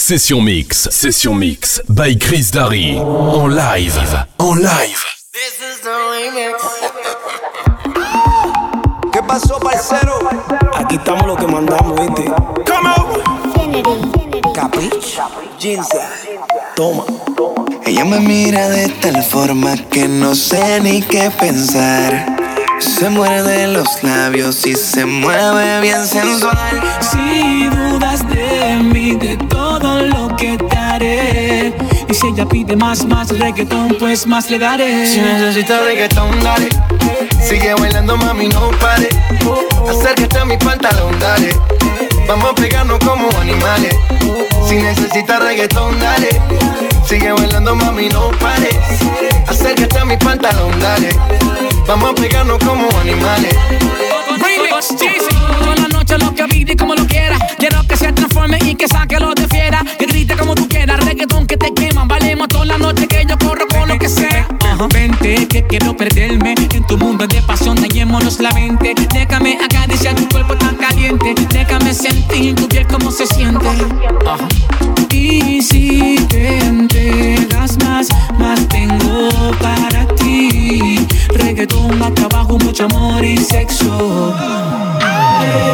Session Mix, Session Mix, by Chris Darry. En live, en live. ¿Qué pasó, parcero? Aquí estamos lo que mandamos, ¿viste? Come on. Capiche. Ginza. Toma. Ella me mira de tal forma que no sé ni qué pensar. Se muerde los labios y se mueve bien sensual. Si dudas de mí, de todo haré. Y si ella pide más, más reggaetón, pues más le daré. Si necesitas reggaetón, dale. Sigue bailando, mami, no pare. Acércate a mi pantalón, dale. Vamos a pegarnos como animales. Si necesitas reggaetón, dale. Sigue bailando, mami, no pare. Acércate a mi pantalón, dale. Vamos a pegarnos como animales. Remix, Toda la noche lo que pide como lo quiera. Quiero que se transforme y que saque lo de fiera. Reggaetón que te quema. Valemos toda la noche que yo corro con lo que sea. Vente, que quiero perderme en tu mundo de pasión. Dañémonos la mente. Déjame acariciar tu cuerpo tan caliente. Déjame sentir tu piel como se siente. Y si te entregas más, más tengo para ti. Reggaetón, más trabajo, mucho amor y sexo.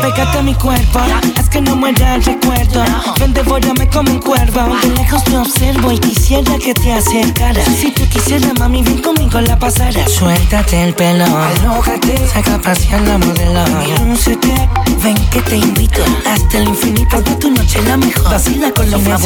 Pégate a mi cuerpo, haz que no muera el recuerdo. Ven, devórame como un cuervo. De lejos te observo y quisiera que te acercaras. Si tú quisieras, mami, ven conmigo la pasara. Suéltate el pelo, alójate, saca a pasear la modelo. Ven que te invito. Hasta el infinito de tu noche la mejor. Vacila con los favoritos.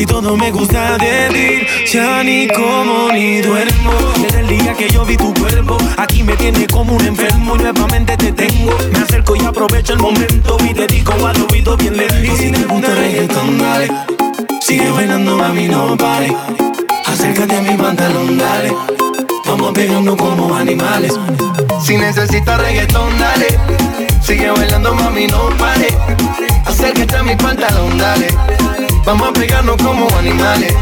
Si todo me gusta de ti, ya ni como ni duermo. Desde el día que yo vi tu cuerpo, aquí me tiene como un enfermo. Nuevamente te tengo, me acerco y aprovecho el momento. Y te digo al oído bien lento. Si te gusta reggaetón, dale. Sigue bailando, mami, no pare. Acércate a mi pantalón, dale. Vamos a pegarnos como animales. Si necesitas reggaetón, dale. Sigue bailando, mami, no pare. Acércate a mi pantalón, dale. Vamos a pegarnos como animales.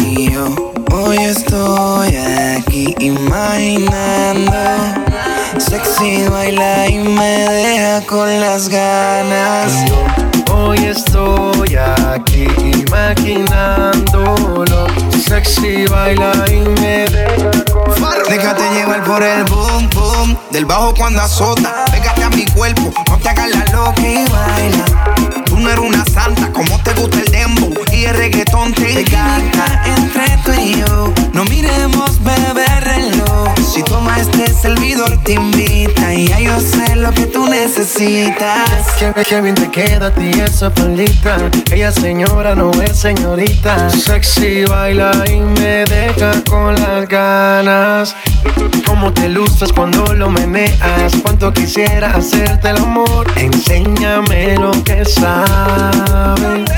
Y yo hoy estoy aquí imaginando. Sexy baila y me deja con las ganas. Hoy estoy aquí imaginándolo. Sexy baila y me deja con Déjate llevar por el boom boom del bajo cuando azota. Pégate a mi cuerpo, no te hagas la loca y baila. Tú no eres una santa, como te gusta el dembow y el reggaetón te encanta. Entre tú y yo, no miremos bebé reloj. Si toma este servidor te invita y ya yo sé lo que tú necesitas. Que, que bien te queda a ti esa palita. Ella señora no es señorita. Sexy baila y me deja con las ganas. Cómo te luces cuando lo meneas. Cuánto quisiera hacerte el amor. Enséñame lo que sabes.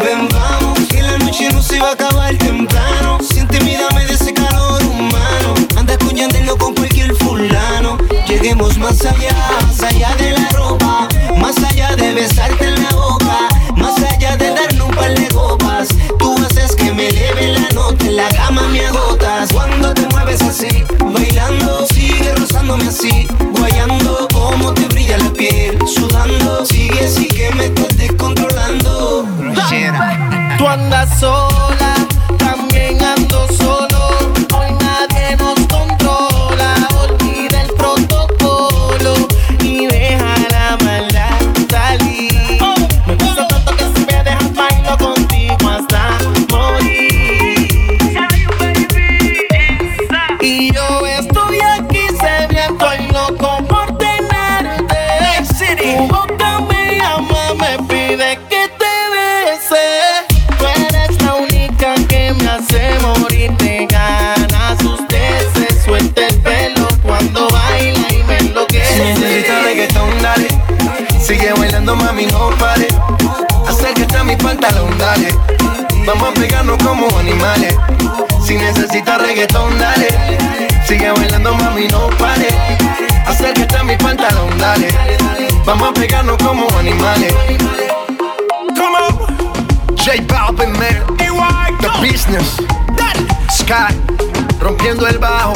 Ven, vamos, que la noche no se va a acabar temprano. Siente mi dame de ese calor humano. Anda con con cualquier fulano. Lleguemos más allá, más allá de la ropa. Más allá de besarte en la boca. veganos como animales. Come on. J Balvin, man. The business. Sky. Rompiendo el bajo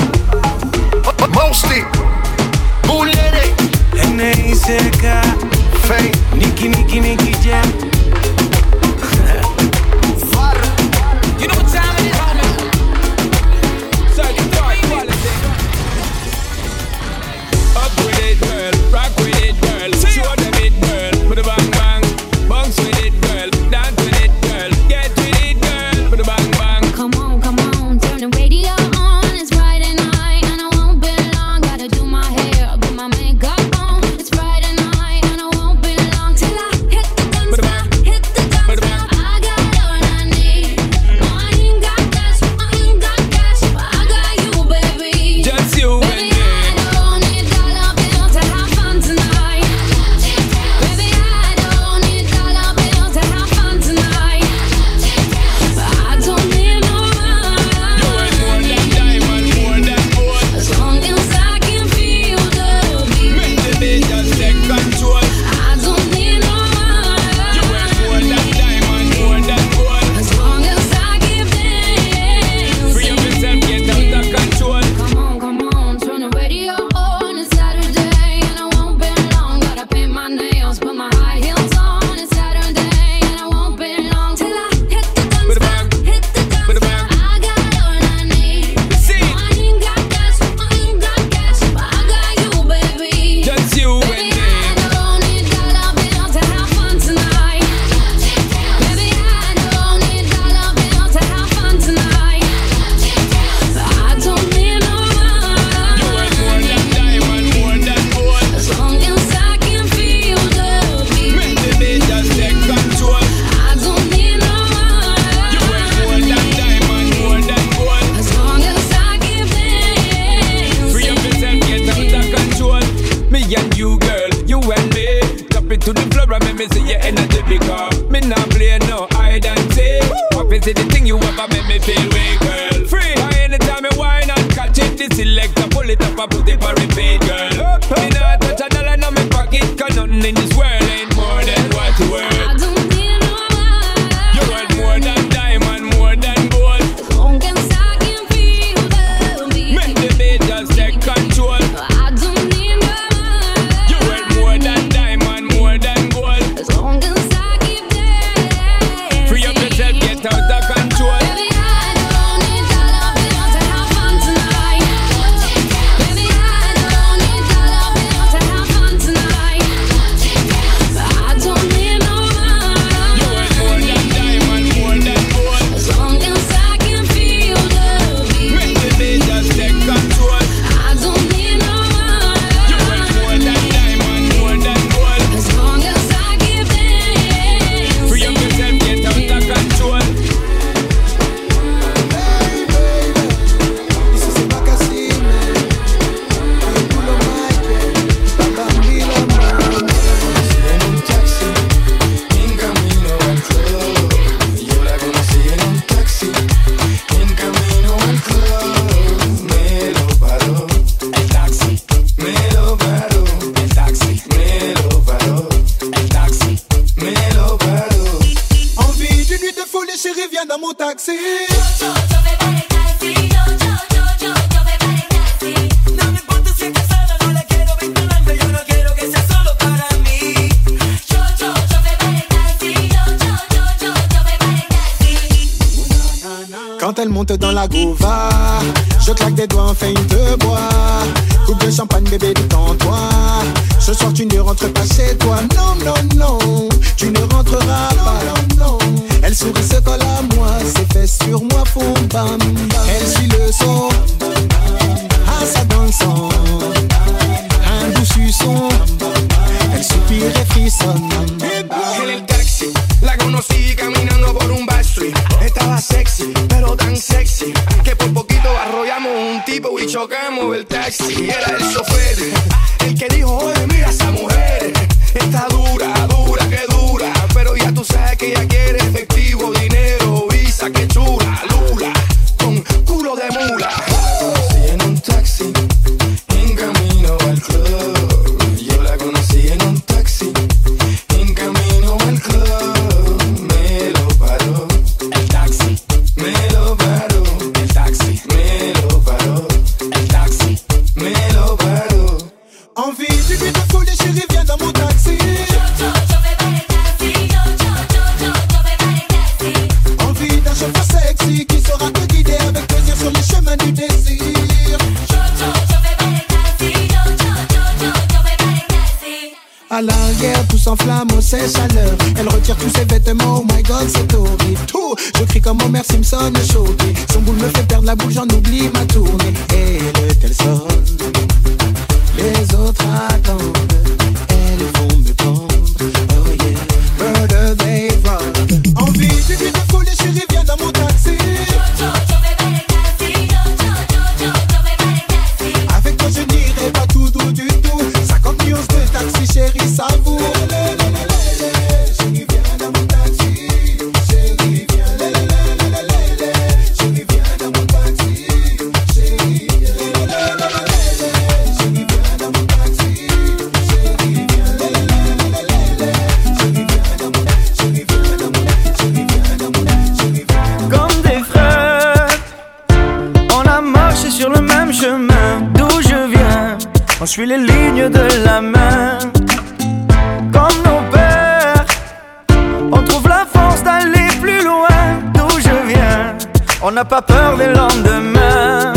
n'a pas peur des lendemains.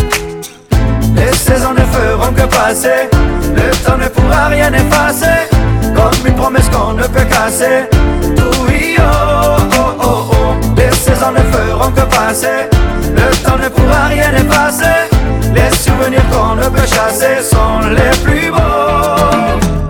Les saisons ne feront que passer. Le temps ne pourra rien effacer. Comme une promesse qu'on ne peut casser. Tout oh, oh, oh, oh. Les saisons ne feront que passer. Le temps ne pourra rien effacer. Les souvenirs qu'on ne peut chasser sont les plus beaux.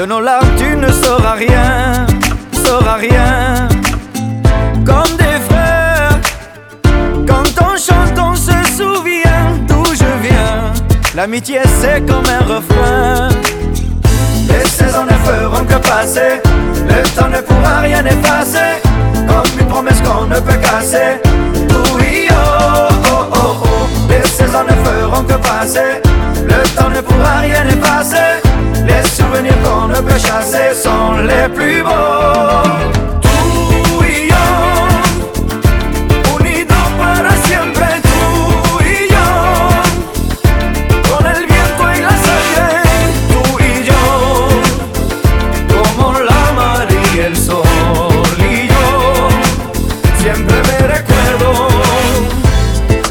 De nos larmes, tu ne sauras rien, sauras rien. Comme des frères, quand on chante, on se souvient d'où je viens. L'amitié, c'est comme un refrain. Les saisons ne feront que passer. Le temps ne pourra rien effacer. Comme une promesse qu'on ne peut casser. Oui, oh, oh, oh, oh. Les saisons ne feront que passer. Le temps ne pourra rien effacer. Les souvenirs qu'on ne peut chasser sont les plus beaux. Tu unidos para siempre. Tu y yo, con el viento y la sangre. Tu y yo, como la mar el sol. Yo, siempre me recuerdo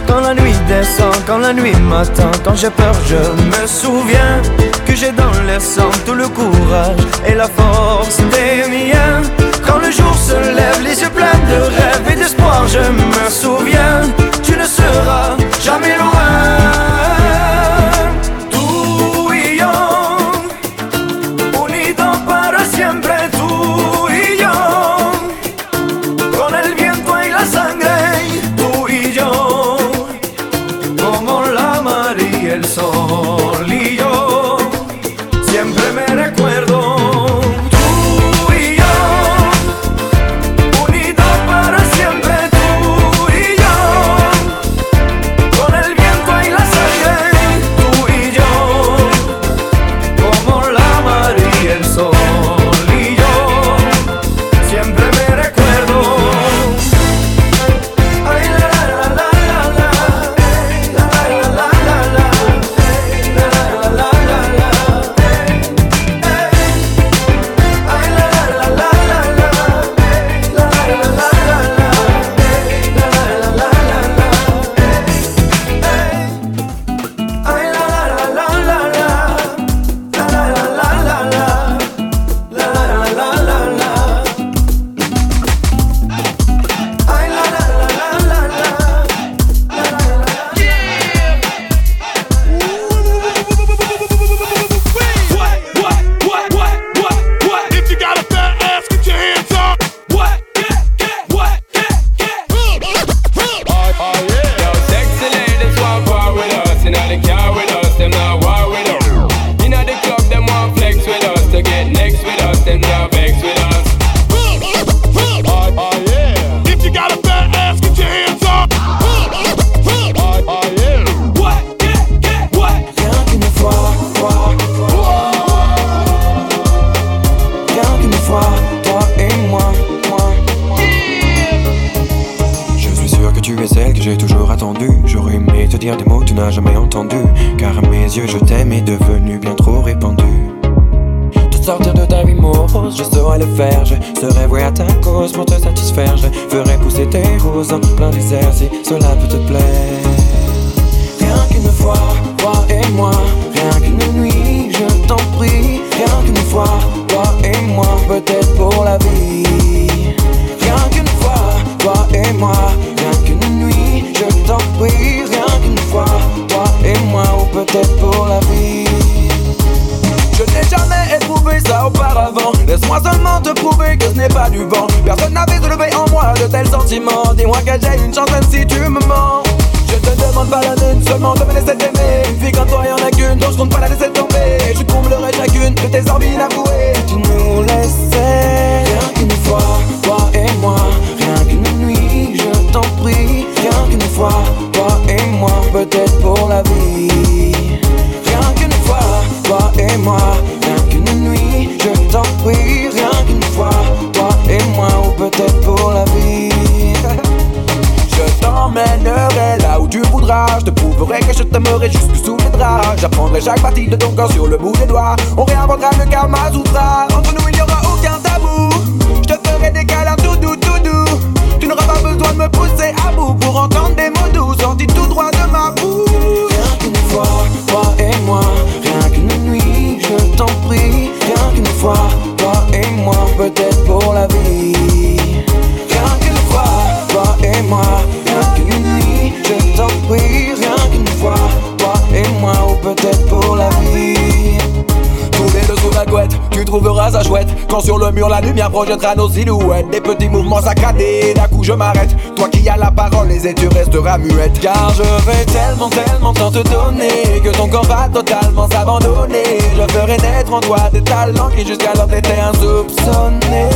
quand la nuit descend, quand la nuit m'attend, quand j'ai peur, je me souviens que j'ai dans le sang tout le courage et la force des miens. Quand le jour se lève, les yeux pleins de rêves et d'espoir, je me souviens, Laisse-moi seulement te prouver que ce n'est pas du vent. Personne n'avait soulevé en moi de tels sentiments. Dis-moi que j'ai une chance même si tu me mens. Je te demande pas la lune, seulement de me laisser t'aimer. Une fille comme toi, y'en a qu'une, donc je compte pas la laisser tomber. Je comblerai chacune de tes envies inavouées. Tu nous laissais rien qu'une fois, toi et moi. Rien qu'une nuit, je t'en prie. Rien qu'une fois, toi et moi, peut-être pour la vie. Rien qu'une fois, toi et moi, je te prouverai que je t'aimerai jusque sous les draps. J'apprendrai chaque partie de ton corps sur le bout des doigts. On réinventera le karma Sutra. Entre nous, il n'y aura aucun tabou. Je te ferai des câlins tout doux, tout doux. Tu n'auras pas besoin de me pousser à bout pour entendre des mots doux sortis tout droit de ma bouche. Rien qu'une fois, trouveras ça chouette. Quand sur le mur la lumière projettera nos silhouettes. Des petits mouvements saccadés, d'un coup je m'arrête. Toi qui as la parole, et tu resteras muette. Car je vais tellement, tellement tant te donner Que ton corps va totalement s'abandonner. Je ferai naître en toi des talents qui jusqu'alors t'étaient insoupçonnés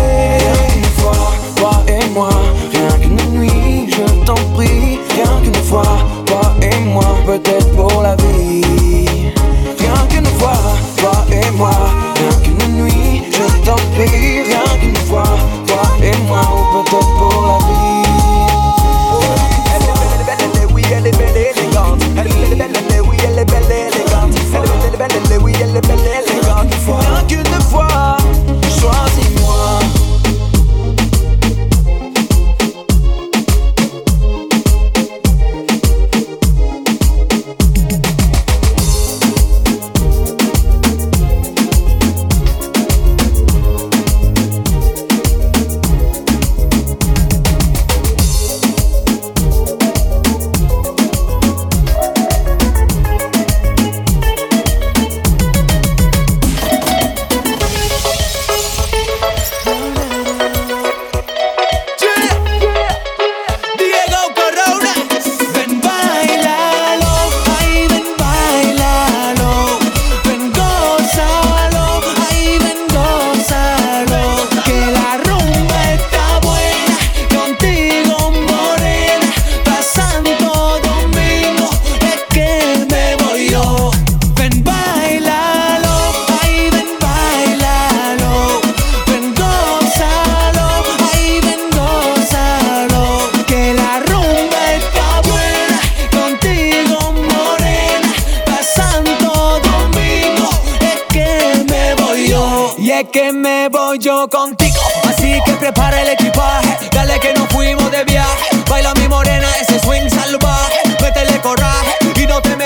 que me voy yo contigo. Así que prepara el equipaje. Dale que nos fuimos de viaje. Baila mi morena, ese swing salvaje. Métele coraje y no te me.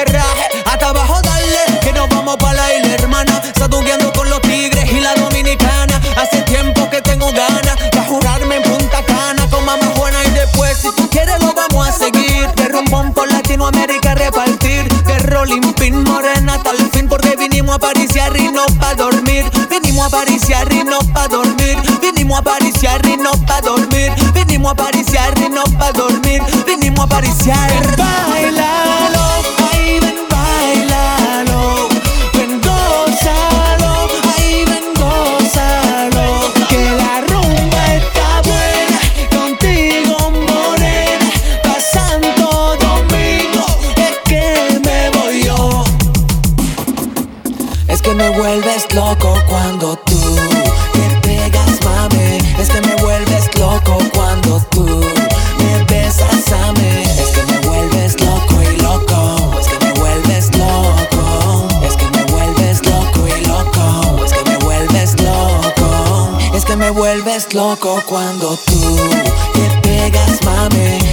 Hasta abajo dale, que nos vamos pa' la isla hermana. Saduqueando con los tigres y la dominicana. Hace tiempo que tengo ganas de jurarme en Punta Cana con mamá buena y después si tú quieres lo vamos a seguir. De rumbón por Latinoamérica a repartir. De rolling pin morena hasta el fin porque vinimos a pariciar y no pa' dormir. Vinimos a pariciar y no pa' dormir. Vinimos a pariciar y no pa' dormir. Vinimos a pariciar y no pa' dormir. Vinimos a pariciar. Loco cuando tú te pegas, mami.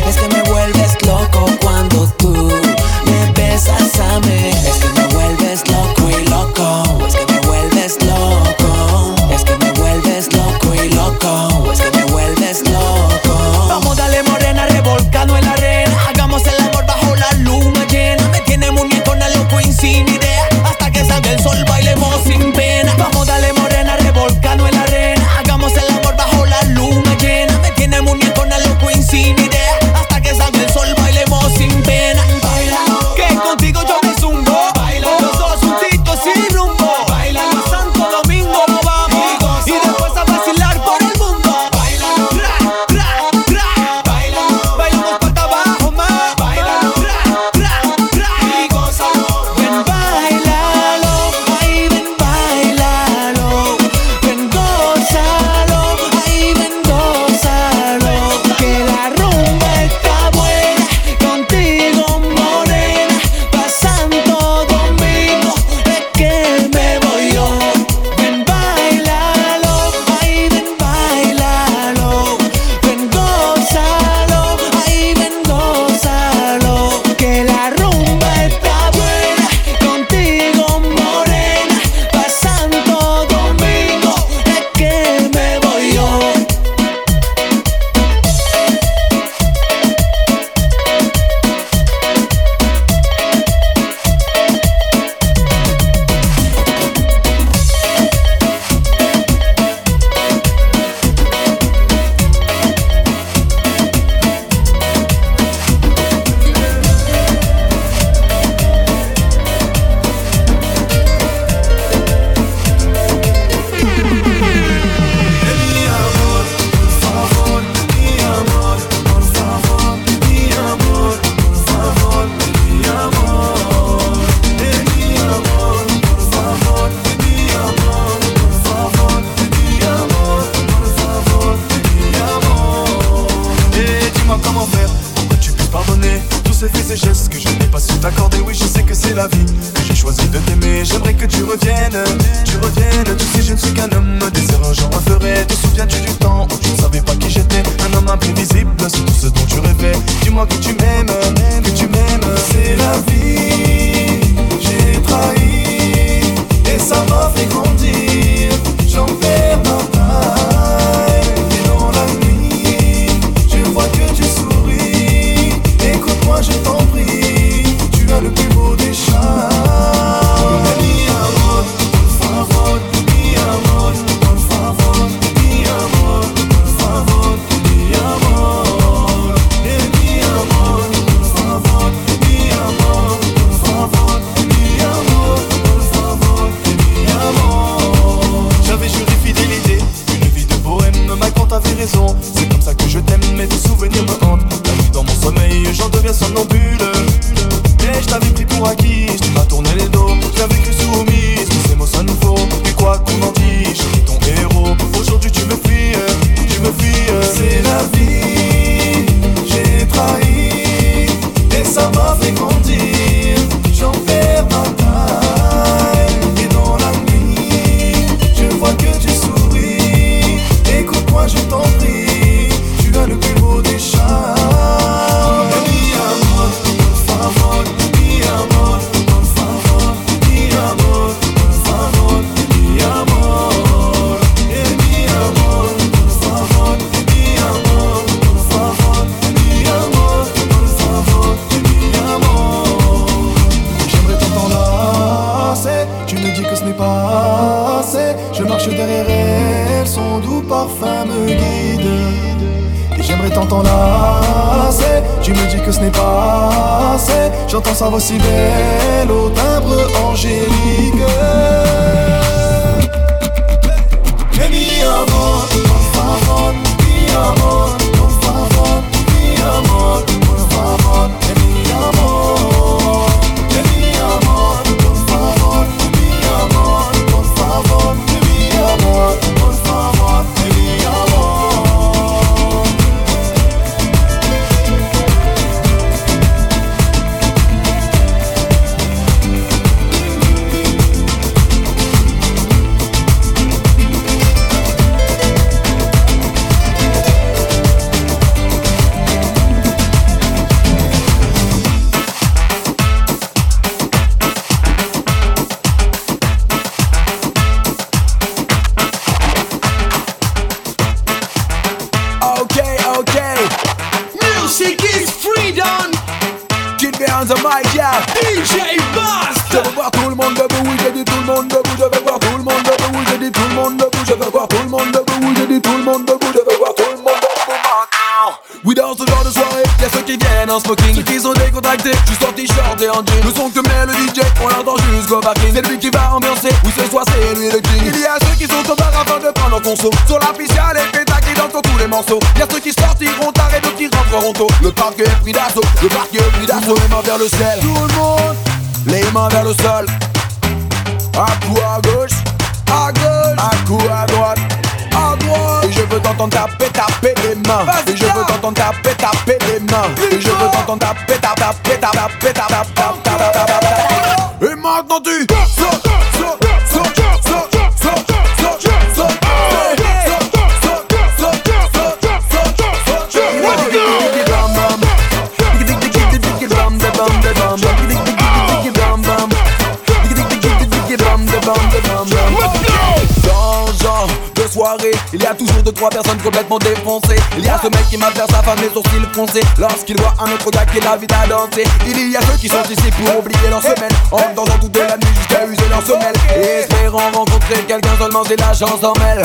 Il y a toujours deux trois personnes complètement défoncées. Il y a ce mec qui m'adverse sa femme les sourcils froncés lorsqu'il voit un autre gars qui l'invite à danser. Il y a ceux qui sont ici pour oublier leur semaine en dansant toute la nuit jusqu'à user leur semelle et espérant rencontrer quelqu'un seulement si la chance s'en mêle.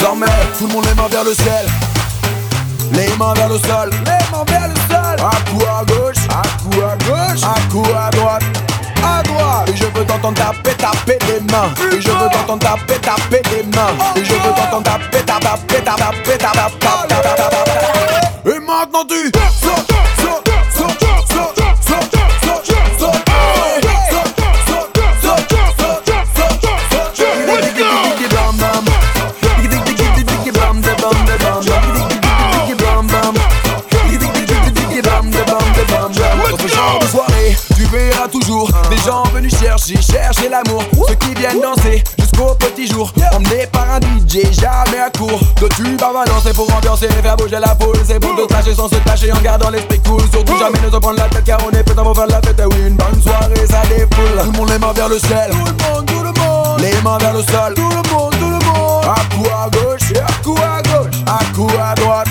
S'en mêle, tout le monde les mains vers le ciel. Les mains vers le sol, les mains vers le sol. À coup à gauche, à coup à gauche, à coup à droite, Et je veux t'entendre taper, taper les mains. Et je veux t'entendre taper, taper les mains. Et je veux t'entendre taper, taper, taper, taper, taper, taper, taper, venus chercher, chercher l'amour. Ceux qui viennent danser jusqu'au petit jour, emmenés par un DJ jamais à court. De tube à balancer pour ambiancer et faire bouger la foule. C'est pour te tâcher sans se tâcher en gardant l'esprit cool. Surtout jamais ne se prendre la tête car on est prêt à faire la fête. Et oui, une bonne soirée, ça défoule. Tout le monde les mains vers le ciel. Tout le monde, tout le monde. Les mains vers le sol. Tout le monde, tout le monde. À coup à gauche, et à coup à gauche, à coup à droite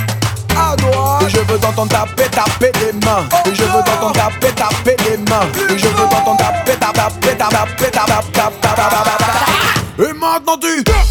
à droite. Et je veux t'entendre taper, taper les mains. Et je veux t'entendre taper, taper les mains. Et je veux t'entendre taper, taper, taper, et maintenant tu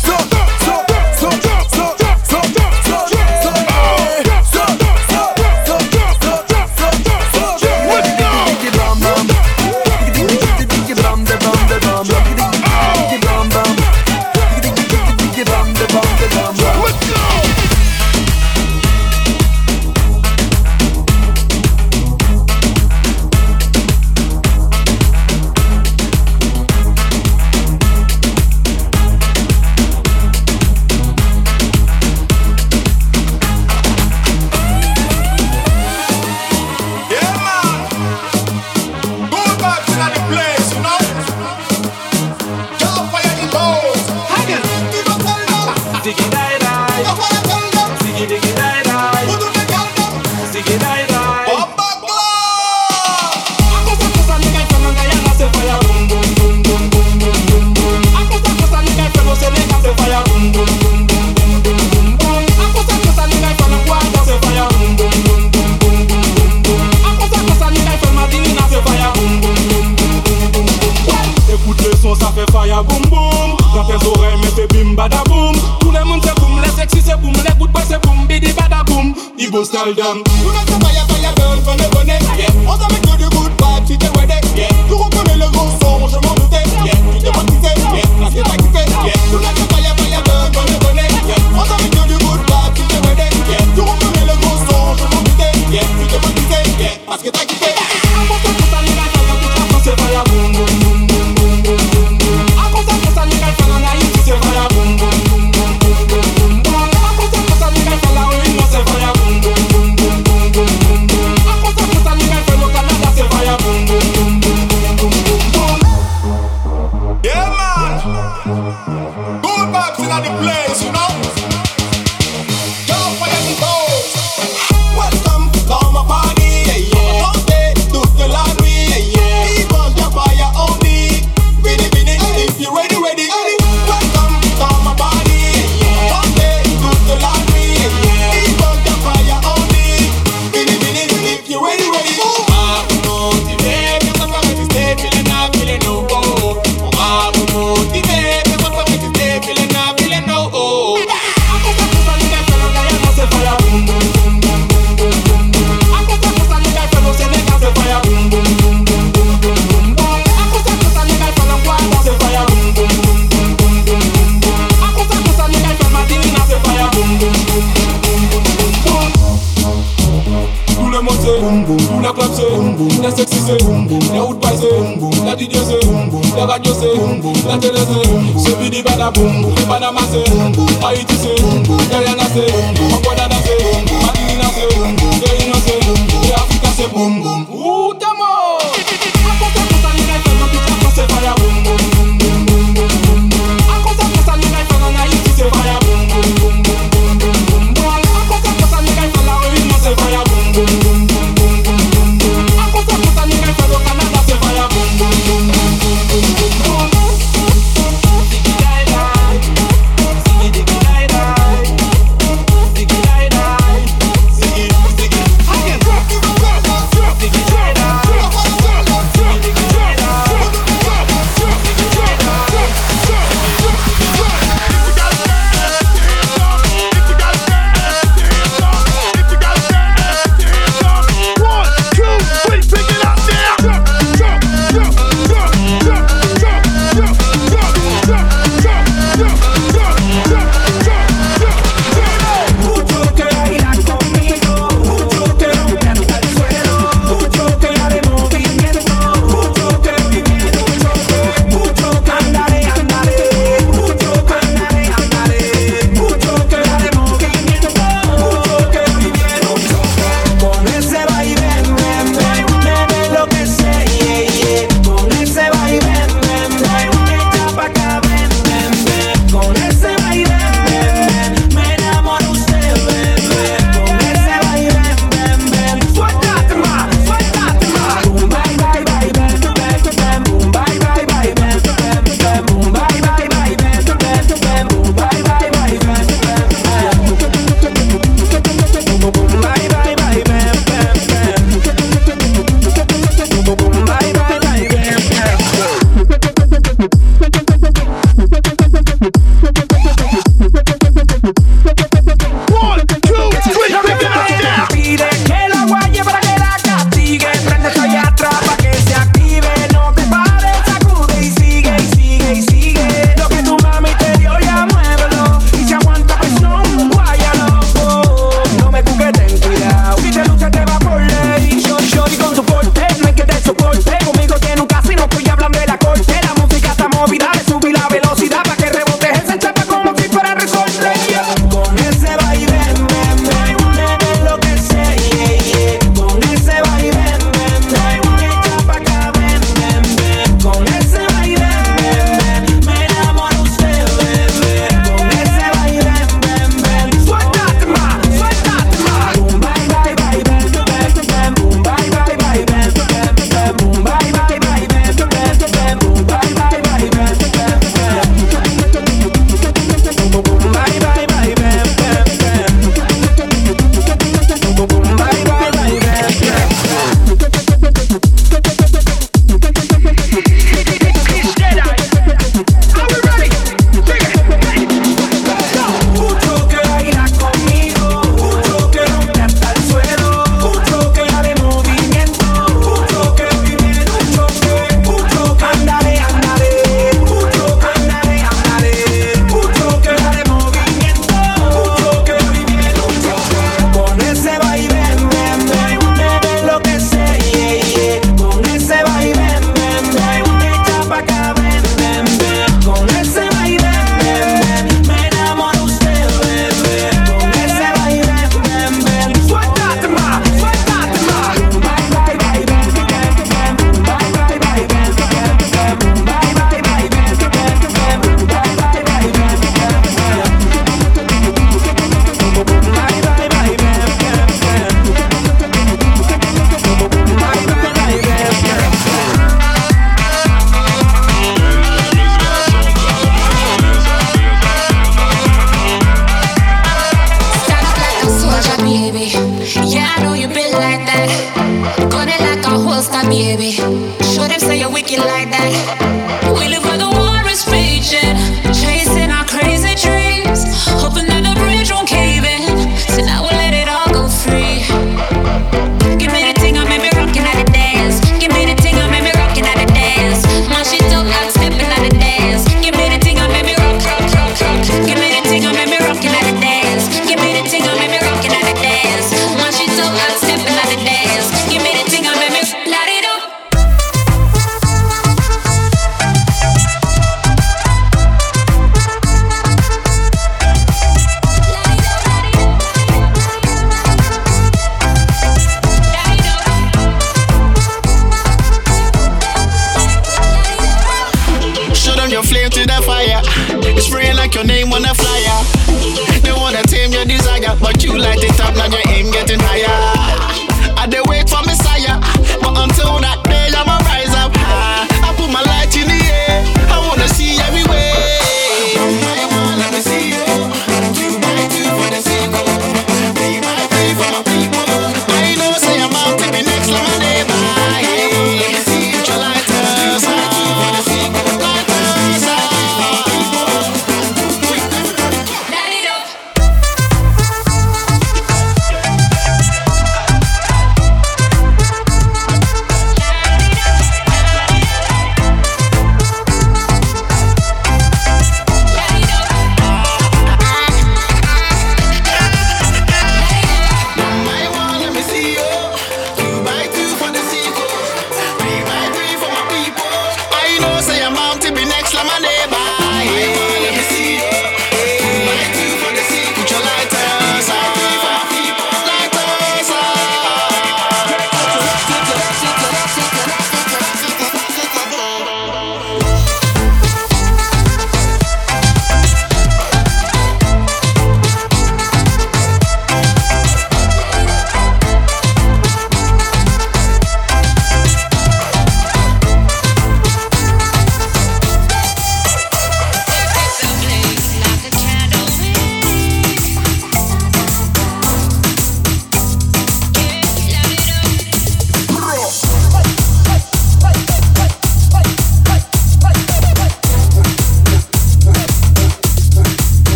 c'est, Haïti c'est, Guyana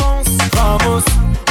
Vamos, vamos.